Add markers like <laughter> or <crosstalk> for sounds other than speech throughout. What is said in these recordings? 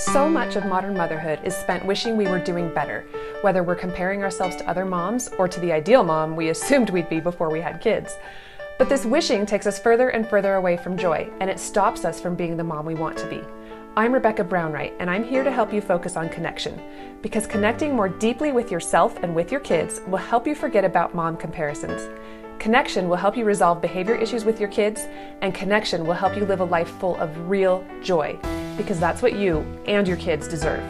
So much of modern motherhood is spent wishing we were doing better, whether we're comparing ourselves to other moms or to the ideal mom we assumed we'd be before we had kids. But this wishing takes us further and further away from joy, and it stops us from being the mom we want to be. I'm Rebecca Brownwright, and I'm here to help you focus on connection. Because connecting more deeply with yourself and with your kids will help you forget about mom comparisons. Connection will help you resolve behavior issues with your kids, and connection will help you live a life full of real joy, because that's what you and your kids deserve.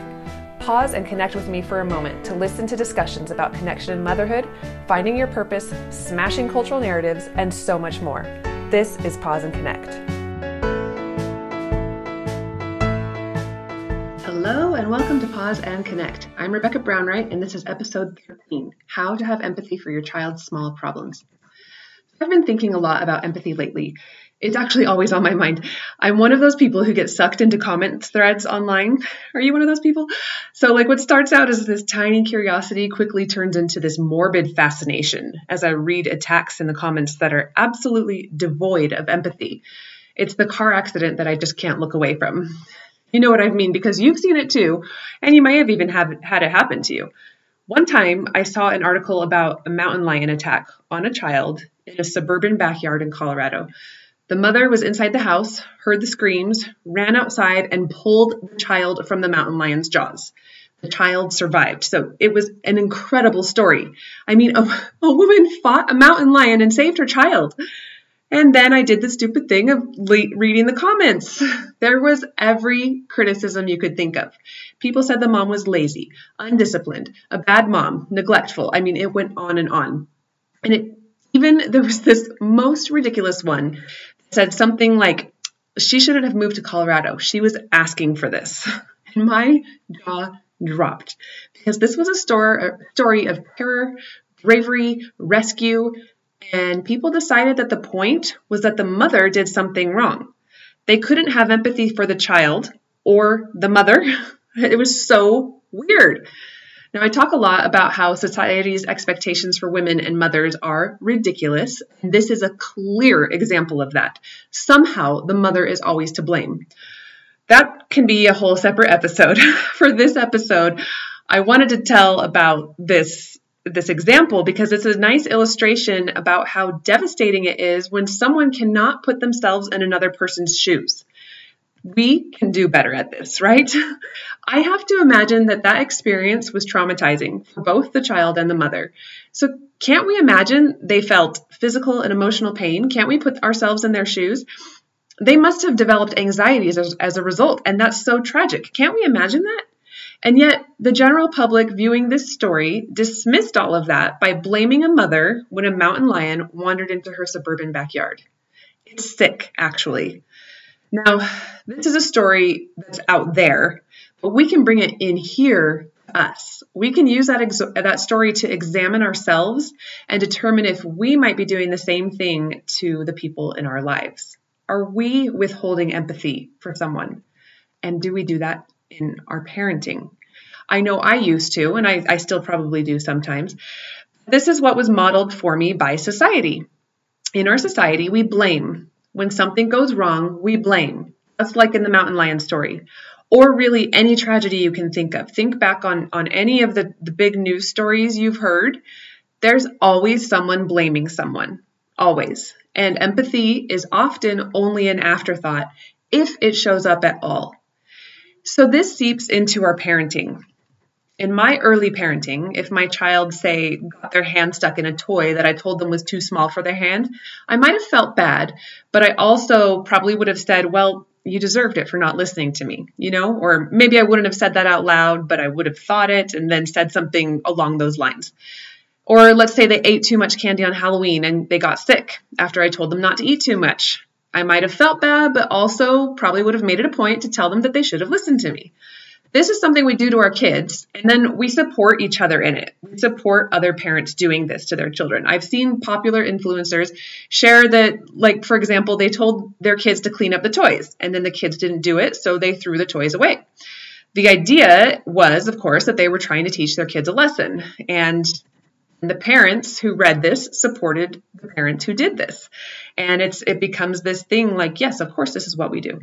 Pause and connect with me for a moment to listen to discussions about connection in motherhood, finding your purpose, smashing cultural narratives, and so much more. This is Pause and Connect. Hello, and welcome to Pause and Connect. I'm Rebecca Brownwright, and this is episode 13 How to Have Empathy for Your Child's Small Problems. I've been thinking a lot about empathy lately. It's actually always on my mind. I'm one of those people who get sucked into comments threads online. Are you one of those people? So, like, what starts out as this tiny curiosity quickly turns into this morbid fascination as I read attacks in the comments that are absolutely devoid of empathy. It's the car accident that I just can't look away from. You know what I mean because you've seen it too, and you may have even have, had it happen to you. One time, I saw an article about a mountain lion attack on a child in a suburban backyard in Colorado. The mother was inside the house, heard the screams, ran outside, and pulled the child from the mountain lion's jaws. The child survived. So it was an incredible story. I mean, a, <laughs> a woman fought a mountain lion and saved her child. And then I did the stupid thing of reading the comments. <laughs> There was every criticism you could think of. People said the mom was lazy, undisciplined, a bad mom, neglectful. I mean, it went on and on. And it even there was this most ridiculous one said something like, she shouldn't have moved to Colorado. She was asking for this. <laughs> And my jaw dropped because this was a, a story of terror, bravery, rescue, and people decided that the point was that the mother did something wrong. They couldn't have empathy for the child or the mother. <laughs> It was so weird. Now, I talk a lot about how society's expectations for women and mothers are ridiculous. This is a clear example of that. Somehow, the mother is always to blame. That can be a whole separate episode. <laughs> for this episode, I wanted to tell about this this example because it's a nice illustration about how devastating it is when someone cannot put themselves in another person's shoes we can do better at this, right? <laughs> I have to imagine that that experience was traumatizing for both the child and the mother. So, can't we imagine they felt physical and emotional pain? Can't we put ourselves in their shoes? They must have developed anxieties as, as a result, and that's so tragic. Can't we imagine that? And yet, the general public viewing this story dismissed all of that by blaming a mother when a mountain lion wandered into her suburban backyard. It's sick, actually. Now, this is a story that's out there, we can bring it in here to us. We can use that ex- that story to examine ourselves and determine if we might be doing the same thing to the people in our lives. Are we withholding empathy for someone? And do we do that in our parenting? I know I used to, and I, I still probably do sometimes. This is what was modeled for me by society. In our society, we blame. When something goes wrong, we blame, just like in the mountain lion story. Or really any tragedy you can think of. Think back on, on any of the, the big news stories you've heard. There's always someone blaming someone. Always. And empathy is often only an afterthought if it shows up at all. So this seeps into our parenting in my early parenting, if my child, say, got their hand stuck in a toy that I told them was too small for their hand, I might have felt bad, but I also probably would have said, well, you deserved it for not listening to me, you know? Or maybe I wouldn't have said that out loud, but I would have thought it and then said something along those lines. Or let's say they ate too much candy on Halloween and they got sick after I told them not to eat too much. I might have felt bad, but also probably would have made it a point to tell them that they should have listened to me. This is something we do to our kids, and then we support each other in it. We support other parents doing this to their children. I've seen popular influencers share that, like, for example, they told their kids to clean up the toys, and then the kids didn't do it, so they threw the toys away. The idea was, of course, that they were trying to teach their kids a lesson, and the parents who read this supported the parents who did this. And it's it becomes this thing like, yes, of course, this is what we do.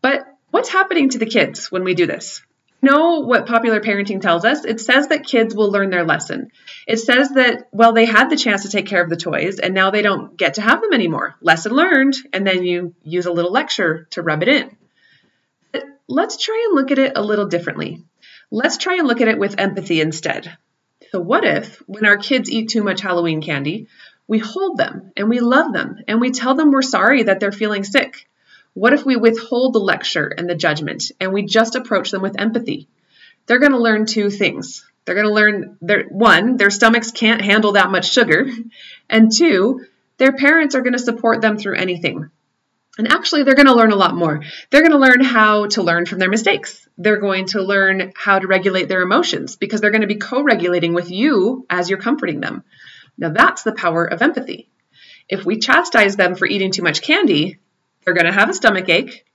But What's happening to the kids when we do this? know what popular parenting tells us. It says that kids will learn their lesson. It says that, well, they had the chance to take care of the toys and now they don't get to have them anymore. Lesson learned. And then you use a little lecture to rub it in. But let's try and look at it a little differently. Let's try and look at it with empathy instead. So, what if when our kids eat too much Halloween candy, we hold them and we love them and we tell them we're sorry that they're feeling sick? What if we withhold the lecture and the judgment and we just approach them with empathy? They're going to learn two things. They're going to learn their one, their stomachs can't handle that much sugar, <laughs> and two, their parents are going to support them through anything. And actually, they're going to learn a lot more. They're going to learn how to learn from their mistakes. They're going to learn how to regulate their emotions because they're going to be co regulating with you as you're comforting them. Now, that's the power of empathy. If we chastise them for eating too much candy, they're going to have a stomach ache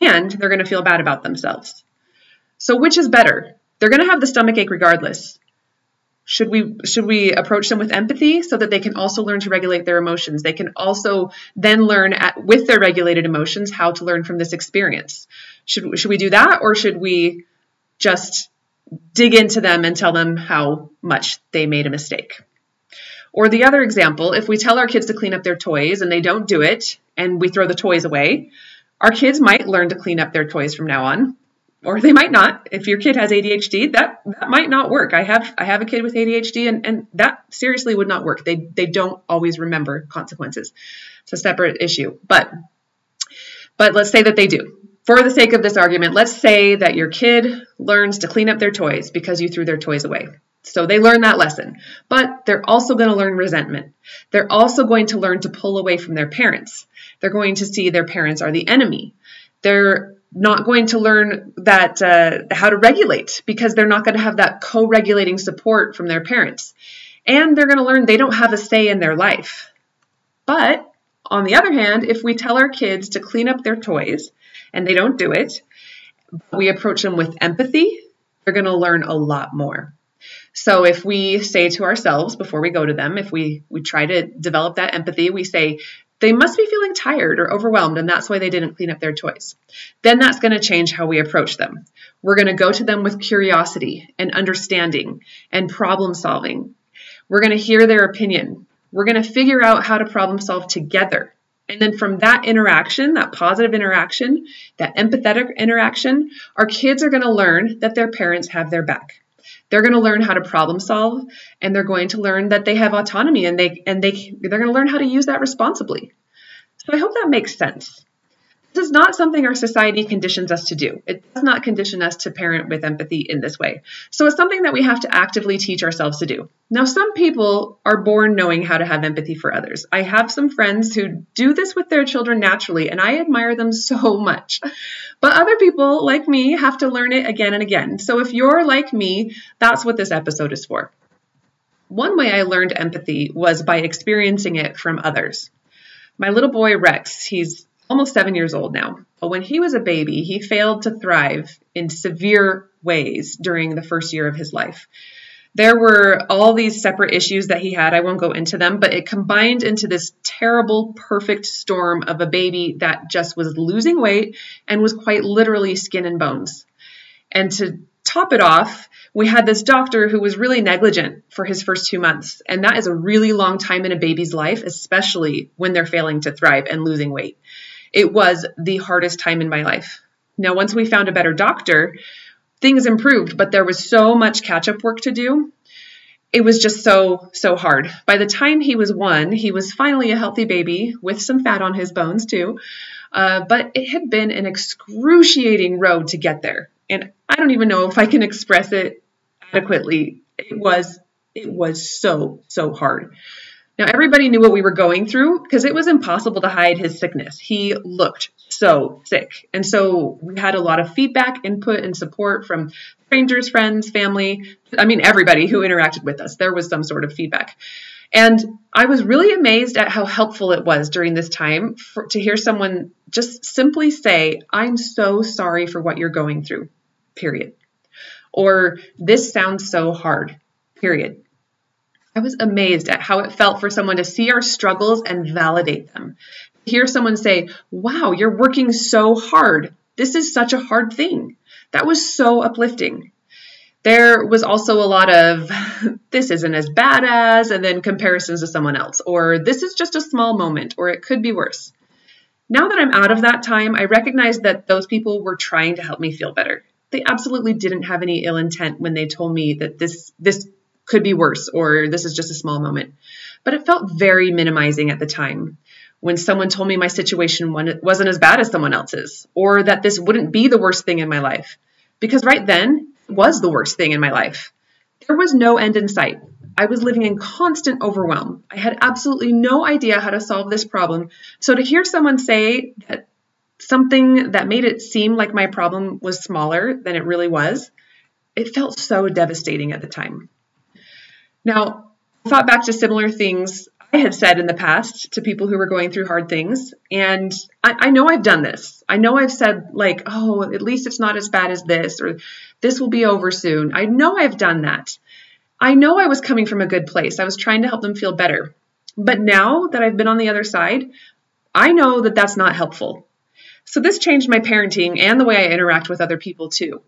and they're going to feel bad about themselves. So which is better? They're going to have the stomach ache regardless. Should we should we approach them with empathy so that they can also learn to regulate their emotions? They can also then learn at, with their regulated emotions how to learn from this experience. Should should we do that or should we just dig into them and tell them how much they made a mistake? Or the other example, if we tell our kids to clean up their toys and they don't do it and we throw the toys away, our kids might learn to clean up their toys from now on. Or they might not. If your kid has ADHD, that, that might not work. I have I have a kid with ADHD and, and that seriously would not work. They they don't always remember consequences. It's a separate issue. But but let's say that they do. For the sake of this argument, let's say that your kid learns to clean up their toys because you threw their toys away. So they learn that lesson, but they're also going to learn resentment. They're also going to learn to pull away from their parents. They're going to see their parents are the enemy. They're not going to learn that uh, how to regulate because they're not going to have that co-regulating support from their parents. And they're going to learn they don't have a say in their life. But on the other hand, if we tell our kids to clean up their toys and they don't do it, we approach them with empathy, they're going to learn a lot more. So if we say to ourselves before we go to them, if we we try to develop that empathy, we say they must be feeling tired or overwhelmed and that's why they didn't clean up their toys. Then that's going to change how we approach them. We're going to go to them with curiosity and understanding and problem solving. We're going to hear their opinion. We're going to figure out how to problem solve together. And then from that interaction, that positive interaction, that empathetic interaction, our kids are going to learn that their parents have their back. They're going to learn how to problem solve and they're going to learn that they have autonomy and they and they they're going to learn how to use that responsibly. So I hope that makes sense. This is not something our society conditions us to do. It does not condition us to parent with empathy in this way. So it's something that we have to actively teach ourselves to do. Now, some people are born knowing how to have empathy for others. I have some friends who do this with their children naturally, and I admire them so <laughs> much. But other people, like me, have to learn it again and again. So if you're like me, that's what this episode is for. One way I learned empathy was by experiencing it from others. My little boy Rex, he's almost seven years old now. But when he was a baby, he failed to thrive in severe ways during the first year of his life. There were all these separate issues that he had. I won't go into them, but it combined into this terrible, perfect storm of a baby that just was losing weight and was quite literally skin and bones. And to top it off, we had this doctor who was really negligent for his first two months. And that is a really long time in a baby's life, especially when they're failing to thrive and losing weight. It was the hardest time in my life. Now, once we found a better doctor, things improved, but there was so much catch up work to do. It was just so, so hard. By the time he was one, he was finally a healthy baby with some fat on his bones, too. Uh, but it had been an excruciating road to get there. And I don't even know if I can express it adequately. It was, it was so, so hard. Now, everybody knew what we were going through because it was impossible to hide his sickness. He looked so sick. And so we had a lot of feedback, input, and support from strangers, friends, family. I mean, everybody who interacted with us. There was some sort of feedback. And I was really amazed at how helpful it was during this time for, to hear someone just simply say, I'm so sorry for what you're going through, period. Or this sounds so hard, period. I was amazed at how it felt for someone to see our struggles and validate them. Hear someone say, Wow, you're working so hard. This is such a hard thing. That was so uplifting. There was also a lot of, this isn't as bad as, and then comparisons to someone else, or this is just a small moment, or it could be worse. Now that I'm out of that time, I recognize that those people were trying to help me feel better. They absolutely didn't have any ill intent when they told me that this this could be worse or this is just a small moment. But it felt very minimizing at the time when someone told me my situation wasn't as bad as someone else's or that this wouldn't be the worst thing in my life. Because right then it was the worst thing in my life. There was no end in sight. I was living in constant overwhelm. I had absolutely no idea how to solve this problem. So to hear someone say that something that made it seem like my problem was smaller than it really was, it felt so devastating at the time. Now, I thought back to similar things I had said in the past to people who were going through hard things, and I, I, know I've done this. I know I've said, like, oh, at least it's not as bad as this, or this will be over soon. I know I've done that. I know I was coming from a good place. I was trying to help them feel better. But now that I've been on the other side, I know that that's not helpful. So this changed my parenting and the way I interact with other people too.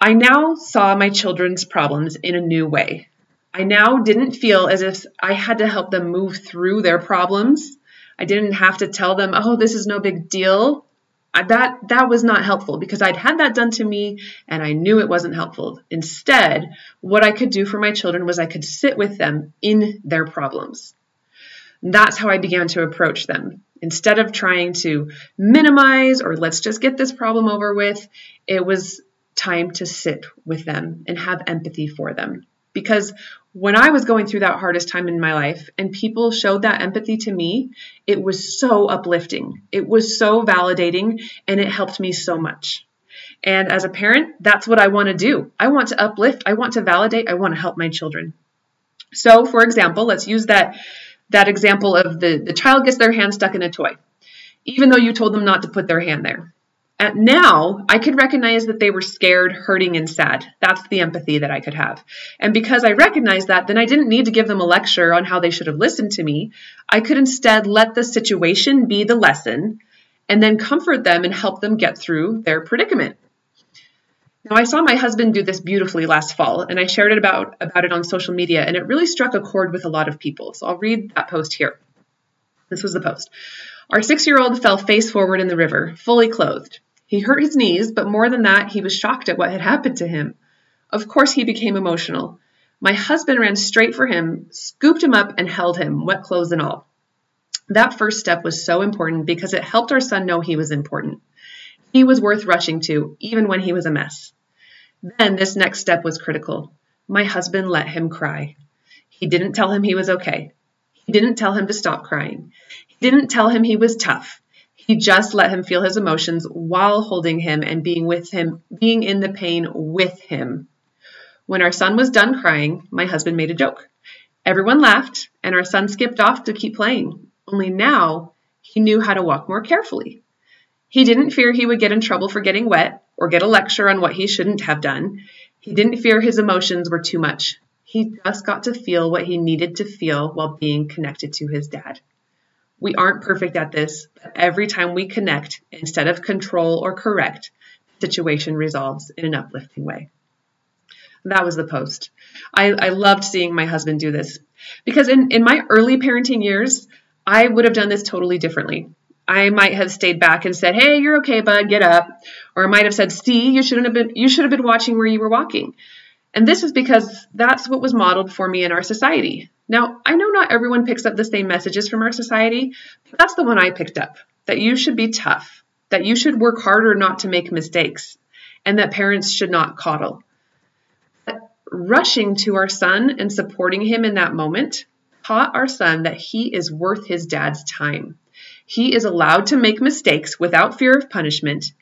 I now saw my children's problems in a new way. I now didn't feel as if I had to help them move through their problems. I didn't have to tell them, "Oh, this is no big deal." I, that that was not helpful because I'd had that done to me and I knew it wasn't helpful. Instead, what I could do for my children was I could sit with them in their problems. That's how I began to approach them. Instead of trying to minimize or let's just get this problem over with, it was time to sit with them and have empathy for them. Because when I was going through that hardest time in my life and people showed that empathy to me, it was so uplifting. It was so validating and it helped me so much. And as a parent, that's what I want to do. I want to uplift, I want to validate, I want to help my children. So, for example, let's use that that example of the, the child gets their hand stuck in a toy, even though you told them not to put their hand there. At now, I could recognize that they were scared, hurting, and sad. That's the empathy that I could have. And because I recognized that, then I didn't need to give them a lecture on how they should have listened to me. I could instead let the situation be the lesson and then comfort them and help them get through their predicament. Now, I saw my husband do this beautifully last fall, and I shared it about, about it on social media, and it really struck a chord with a lot of people. So I'll read that post here. This was the post. Our six year old fell face forward in the river, fully clothed. He hurt his knees, but more than that, he was shocked at what had happened to him. Of course, he became emotional. My husband ran straight for him, scooped him up, and held him, wet clothes and all. That first step was so important because it helped our son know he was important. He was worth rushing to, even when he was a mess. Then this next step was critical. My husband let him cry. He didn't tell him he was okay. He didn't tell him to stop crying. He didn't tell him he was tough. He just let him feel his emotions while holding him and being with him, being in the pain with him. When our son was done crying, my husband made a joke. Everyone laughed, and our son skipped off to keep playing. Only now he knew how to walk more carefully. He didn't fear he would get in trouble for getting wet or get a lecture on what he shouldn't have done. He didn't fear his emotions were too much. He just got to feel what he needed to feel while being connected to his dad. We aren't perfect at this, but every time we connect, instead of control or correct, the situation resolves in an uplifting way. That was the post. I, I loved seeing my husband do this because in, in my early parenting years, I would have done this totally differently. I might have stayed back and said, "Hey, you're okay, bud. Get up." Or I might have said, "See, you shouldn't have been you should have been watching where you were walking." And this is because that's what was modeled for me in our society. Now, I know not everyone picks up the same messages from our society, but that's the one I picked up. That you should be tough, that you should work harder not to make mistakes, and that parents should not coddle. But rushing to our son and supporting him in that moment taught our son that he is worth his dad's time. He is allowed to make mistakes without fear of punishment,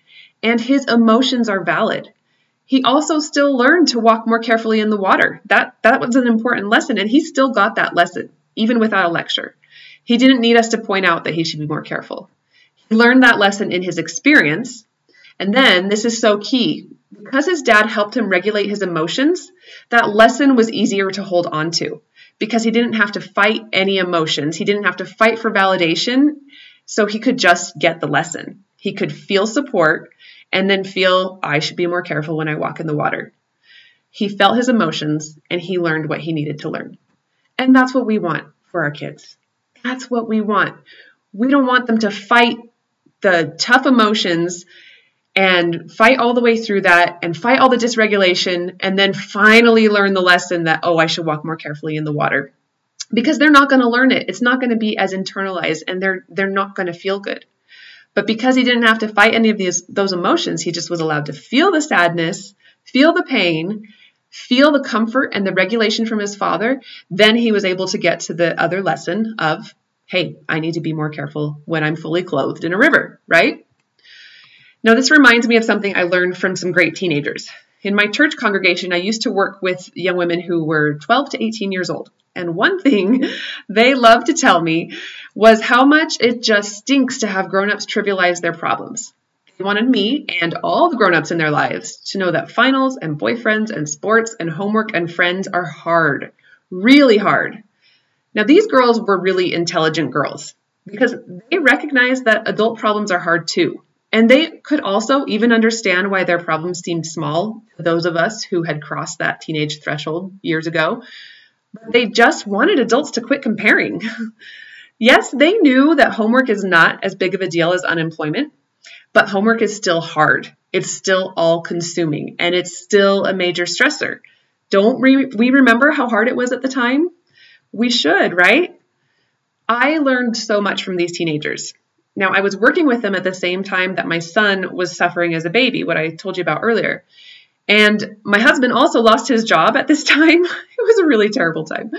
and his emotions are valid. He also still learned to walk more carefully in the water. That that was an important lesson and he still got that lesson even without a lecture. He didn't need us to point out that he should be more careful. He learned that lesson in his experience. And then this is so key. Because his dad helped him regulate his emotions, that lesson was easier to hold on to because he didn't have to fight any emotions. He didn't have to fight for validation so he could just get the lesson. He could feel support and then feel, I should be more careful when I walk in the water. He felt his emotions and he learned what he needed to learn. And that's what we want for our kids. That's what we want. We don't want them to fight the tough emotions and fight all the way through that and fight all the dysregulation and then finally learn the lesson that, oh, I should walk more carefully in the water. Because they're not going to learn it. It's not going to be as internalized and they're they're not going to feel good. But because he didn't have to fight any of these those emotions, he just was allowed to feel the sadness, feel the pain, feel the comfort and the regulation from his father, then he was able to get to the other lesson of, hey, I need to be more careful when I'm fully clothed in a river, right? Now, this reminds me of something I learned from some great teenagers. In my church congregation, I used to work with young women who were 12 to 18 years old. And one thing <laughs> they loved to tell me was how much it just stinks to have grown-ups trivialize their problems. They wanted me and all the grown-ups in their lives to know that finals and boyfriends and sports and homework and friends are hard, really hard. Now, these girls were really intelligent girls because they recognized that adult problems are hard too. And they could also even understand why their problems seemed small to those of us who had crossed that teenage threshold years ago. But they just wanted adults to quit comparing. <laughs> yes, they knew that homework is not as big of a deal as unemployment, but homework is still hard. It's still all consuming and it's still a major stressor. Don't re- we remember how hard it was at the time? We should, right? I learned so much from these teenagers. Now, I was working with them at the same time that my son was suffering as a baby, what I told you about earlier. And my husband also lost his job at this <laughs> time. it was a really terrible time.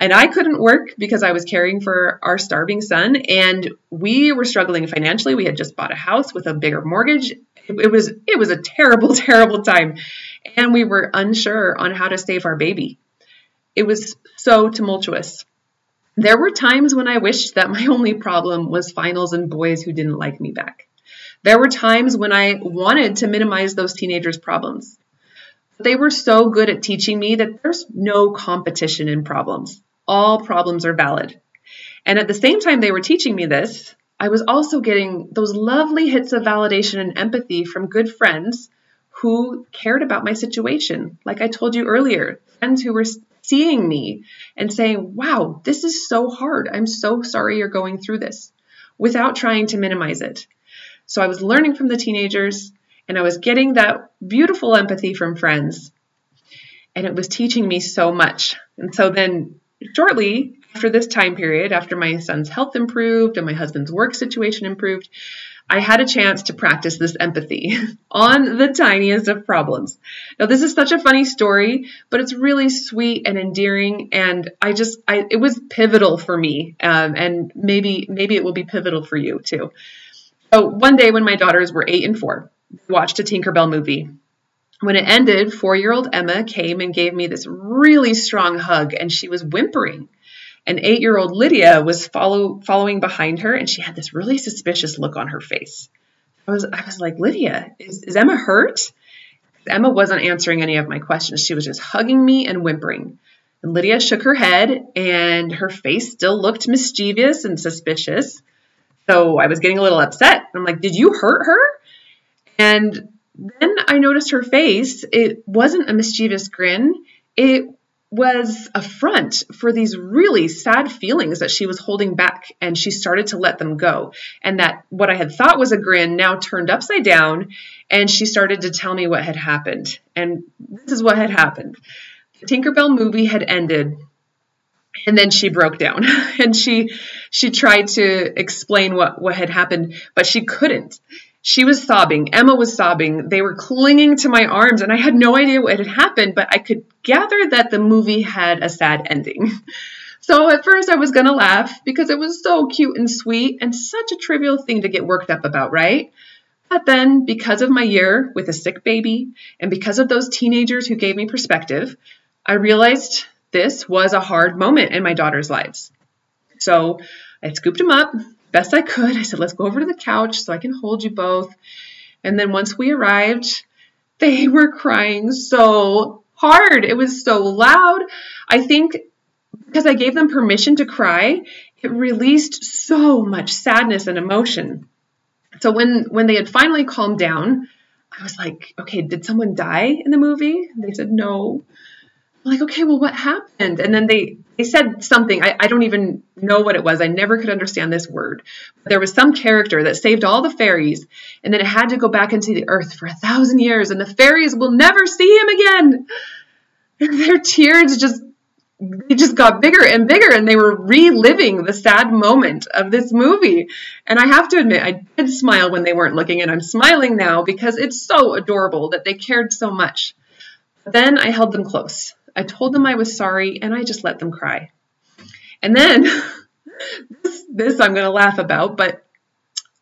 And I couldn't work because I was caring for our starving son, and we were struggling financially. We had just bought a house with a bigger mortgage. It was it was a terrible, <laughs> terrible time, and we were unsure on how to save our baby. It was so tumultuous. There were times when I wished that my <laughs> only problem was finals and boys who didn't like me back. There were times when I wanted to minimize those teenagers' problems. They were so good at teaching me that there's no competition in problems. All problems are valid. And at the same time they were teaching me this, I was also getting those lovely hits of validation and empathy from good friends who cared about my situation. Like I told you earlier, friends who were seeing me and saying, wow, this is so hard. I'm so sorry you're going through this without trying to minimize it. So I was learning from the teenagers and I was getting that beautiful empathy from friends. And it was teaching me so much. And so then, shortly after this time period, after my son's health improved and my husband's work situation improved, I had a chance to practice this empathy <laughs> on the tiniest of problems. Now, this is such a funny story, but it's really sweet and endearing, and I just, I, it was pivotal for me, um, and maybe, maybe it will be pivotal for you too. So one day when my daughters were eight and four, watched a Tinkerbell movie. When it ended, four-year-old Emma came and gave me this really strong hug, and she was whimpering and eight year old Lydia was follow, following behind her, and she had this really suspicious look on her face. I was, I was like, Lydia, is, is Emma hurt? Emma wasn't answering any of my questions. She was just hugging me and whimpering. And Lydia shook her head, and her face still looked mischievous and suspicious. So I was getting a little upset. I'm like, Did you hurt her? And then I noticed her face. It wasn't a mischievous grin. It was a front for these really sad feelings that she was holding back and she started to let them go. And that what I had thought was a grin now turned upside down and she started to tell me what had happened. And this is what had happened. The Tinkerbell movie had ended and then she broke down <laughs> and she she tried to explain what what had happened but she couldn't she was sobbing. Emma was sobbing. They were clinging to my arms, and I had no idea what had happened, but I could gather that the movie had a sad ending. <laughs> So at first I was going to laugh because it was so cute and sweet and such a trivial thing to get worked up about, right? But then, because of my year with a sick baby and because of those teenagers who gave me perspective, I realized this was a hard moment in my daughter's lives. So I scooped them up, best I could. <laughs> I said, let's go over to the couch so I can hold you both. And then once we arrived, they <laughs> were crying so hard. It was so loud. I think because I gave them permission to cry, it released so much sadness and emotion. So when when they had finally calmed down, I was like, okay, did someone die in the movie? They said no. I'm like, okay, well, what happened? And then they they said something. I, I don't even know what it was. I never could understand this word. But there was some character that saved all the fairies, and then it had to go back into the earth for a thousand years, and the fairies will never see him again. And their tears just they just got bigger and bigger and they were reliving the sad moment of this movie. And I have to admit, I did smile when they weren't looking, and I'm smiling now because it's so adorable that they cared so much. But then I held them close. I told them I was sorry and I just let them cry. And then this, <laughs> this I'm going to laugh about, but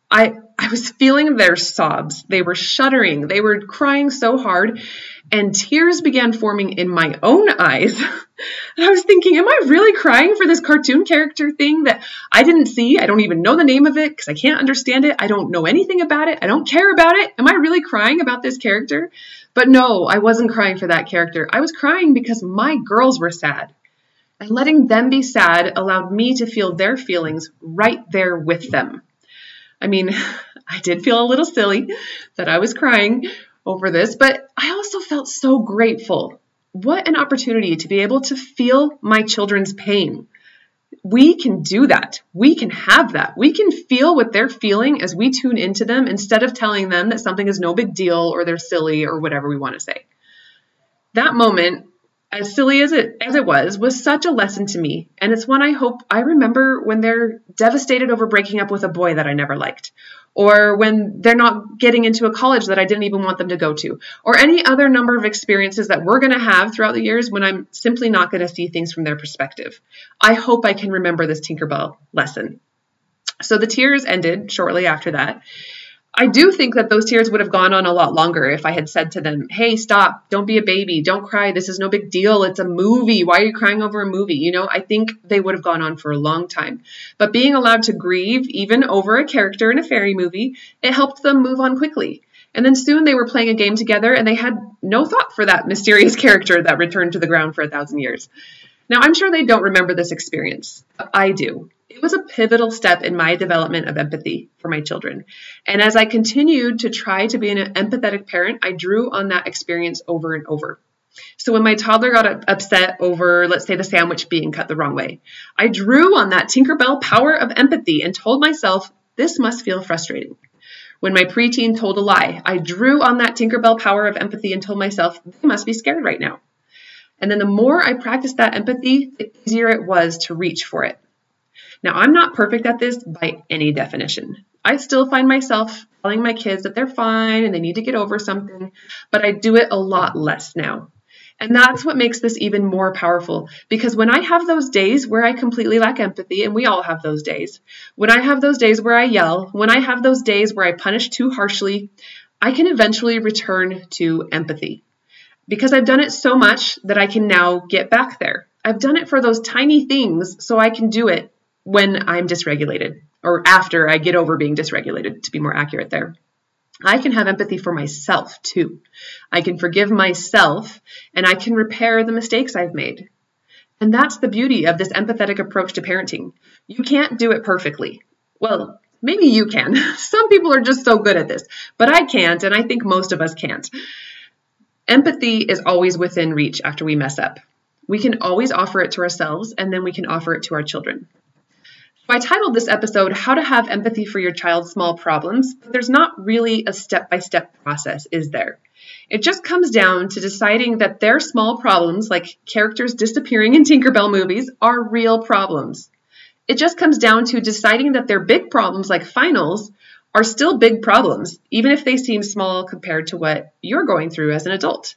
I I was feeling their sobs. They were shuddering. They were crying so hard and tears began forming in my own eyes. and <laughs> I was thinking, am I really crying for this cartoon character thing that I didn't see? I don't even know the name of it because I can't understand it. I don't know anything about it. I don't care about it. Am I really crying about this character? But no, I wasn't crying for that character. I was crying because my girls were sad. And letting them be sad allowed me to feel their feelings right there with them. I mean, <laughs> I did feel a little silly that I was crying over this, but I also felt so grateful. What an opportunity to be able to feel my children's pain. We can do that. We can have that. We can feel what they're feeling as we tune into them instead of telling them that something is no big deal or they're silly or whatever we want to say. That moment, as silly as it as it was, was such a lesson to me, and it's one I hope I remember when they're devastated over breaking up with a boy that I never liked, or when they're not getting into a college that I didn't even want them to go to, or any other number of experiences that we're going to have throughout the years when I'm simply not going to see things from their perspective. I hope I can remember this Tinkerbell lesson. So the tears ended shortly after that. I do think that those tears would have gone on a lot longer if I had said to them, Hey, stop, don't be a baby, don't cry, this is no big deal, it's a movie, why are you crying over a movie? You know, I think they would have gone on for a long time. But being allowed to grieve, even over a character in a fairy movie, it helped them move on quickly. And then soon they were playing a game together and they had no thought for that mysterious <laughs> character that returned to the ground for a thousand years. Now, I'm sure they don't remember this experience, I do. It was a pivotal step in my development of empathy for my children. And as I continued to try to be an empathetic parent, I drew on that experience over and over. So when my toddler got upset over, let's say, the sandwich being cut the wrong way, I drew on that Tinkerbell power of empathy and told myself, this must feel frustrating. When my preteen told a lie, I drew on that Tinkerbell power of empathy and told myself, they must be scared right now. And then the more I practiced that empathy, the easier it was to reach for it. Now, I'm not perfect at this by any definition. I still find myself telling my kids that they're fine and they need to get over something, but I do it a lot less now. And that's what makes this even more powerful because when I have those days where I completely lack empathy, and we all have those days, when I have those days where I yell, when I have those days where I punish too harshly, I can eventually return to empathy because I've done it so much that I can now get back there. I've done it for those tiny things so I can do it when I'm dysregulated or after I get over being dysregulated, to be more accurate there. I can have empathy for myself too. I can forgive myself and I can repair the mistakes I've made. And that's the beauty of this empathetic approach to parenting. You can't do it perfectly. Well, maybe you can. <laughs> Some people are just so good at this, but I can't, and I think most of us can't. Empathy is always within reach after we mess up. We can always offer it to ourselves, and then we can offer it to our children. I titled this episode How to Have Empathy for Your Child's Small Problems, but there's not really a step by step process, is there? It just comes down to deciding that their small problems, like characters disappearing in Tinkerbell movies, are real problems. It just comes down to deciding that their big problems, like finals, are still big problems, even if they seem small compared to what you're going through as an adult.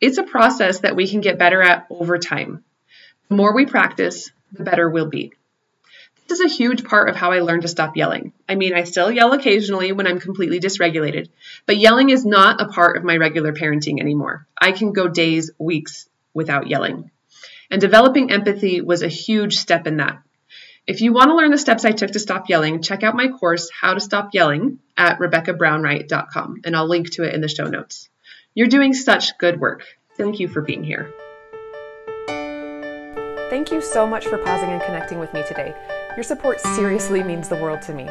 It's a process that we can get better at over time. The more we practice, the better we'll be. This is a huge part of how I learned to stop yelling. I mean, I still yell occasionally when I'm completely dysregulated, but yelling is not a part of my regular parenting anymore. I can go days, weeks without yelling. And developing empathy was a huge step in that. If you want to learn the steps I took to stop yelling, check out my course, How to Stop Yelling, at RebeccaBrownwright.com, and I'll link to it in the show notes. You're doing such good work. Thank you for being here. Thank you so much for pausing and connecting with me today. Your support seriously means the world to me.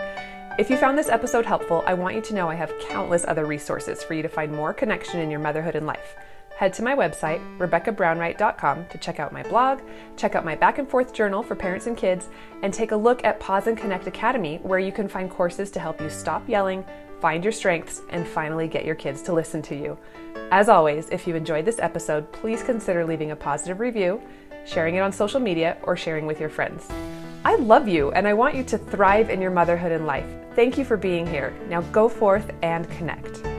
If you found this episode helpful, I want you to know I have countless other resources for you to find more connection in your motherhood and life. Head to my website, RebeccaBrownwright.com, to check out my blog, check out my back and forth journal for parents and kids, and take a look at Pause and Connect Academy, where you can find courses to help you stop yelling, find your strengths, and finally get your kids to listen to you. As always, if you enjoyed this episode, please consider leaving a positive review, sharing it on social media, or sharing with your friends. I love you and I want you to thrive in your motherhood and life. Thank you for being here. Now go forth and connect.